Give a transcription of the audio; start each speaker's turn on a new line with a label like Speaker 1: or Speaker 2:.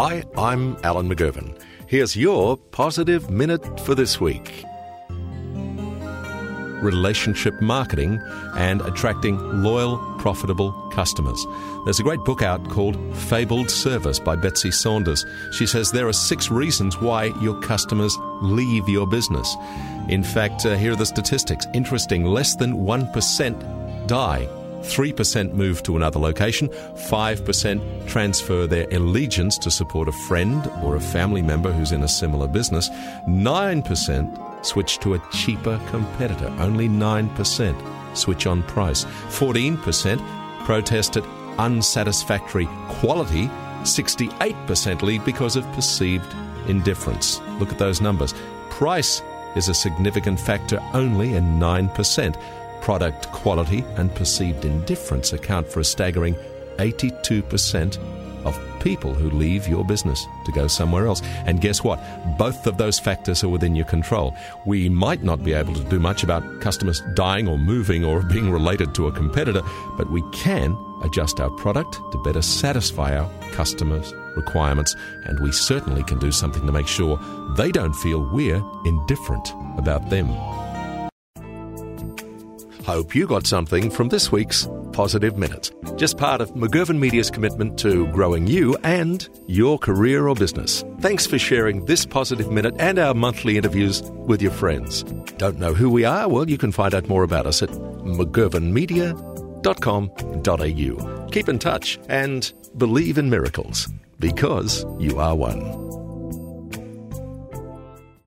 Speaker 1: Hi, I'm Alan McGovern. Here's your positive minute for this week relationship marketing and attracting loyal, profitable customers. There's a great book out called Fabled Service by Betsy Sanders. She says there are six reasons why your customers leave your business. In fact, uh, here are the statistics. Interesting, less than 1% die 3% move to another location, 5% transfer their allegiance to support a friend or a family member who's in a similar business, 9% switch to a cheaper competitor, only 9% switch on price, 14% protested unsatisfactory quality, 68% leave because of perceived indifference. Look at those numbers. Price is a significant factor only in 9%. Product quality and perceived indifference account for a staggering 82% of people who leave your business to go somewhere else. And guess what? Both of those factors are within your control. We might not be able to do much about customers dying or moving or being related to a competitor, but we can adjust our product to better satisfy our customers' requirements, and we certainly can do something to make sure they don't feel we're indifferent about them. Hope you got something from this week's Positive Minute, Just part of McGovern Media's commitment to growing you and your career or business. Thanks for sharing this Positive Minute and our monthly interviews with your friends. Don't know who we are? Well, you can find out more about us at mcgovernmedia.com.au. Keep in touch and believe in miracles because you are one.